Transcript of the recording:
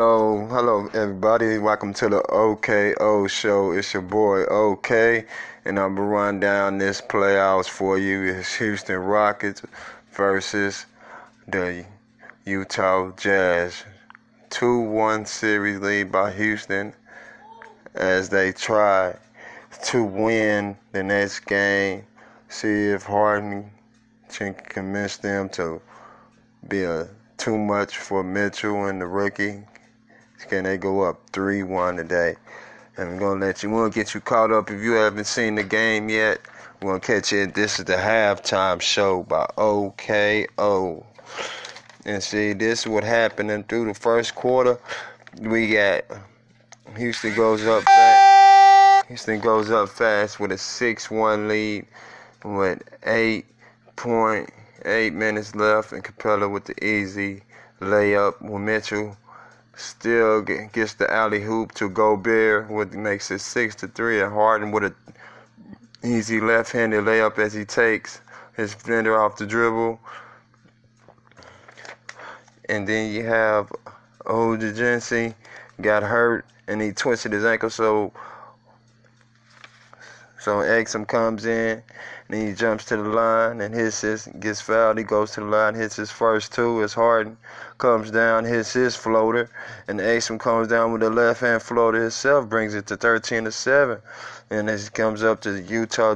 Hello, hello everybody. Welcome to the OKO show. It's your boy OK, and I'm gonna run down this playoffs for you. It's Houston Rockets versus the Utah Jazz. 2-1 series lead by Houston as they try to win the next game. See if Harden can convince them to be a too much for Mitchell and the rookie can they go up 3 1 today? And we're going to let you, we'll get you caught up if you haven't seen the game yet. We're going to catch you. This is the halftime show by OKO. And see, this is what happened and through the first quarter. We got Houston goes up fast. Houston goes up fast with a 6 1 lead with 8.8 minutes left. And Capela with the easy layup with Mitchell Still gets the alley oop to Gobert, what makes it six to three. And Harden with a easy left-handed layup as he takes his fender off the dribble. And then you have Ojejensi got hurt and he twisted his ankle, so so Exum comes in and he jumps to the line and hits his gets fouled. He goes to the line, hits his first two. As Harden comes down, hits his floater, and Exum comes down with the left hand floater himself, brings it to 13 to seven, and as he comes up to Utah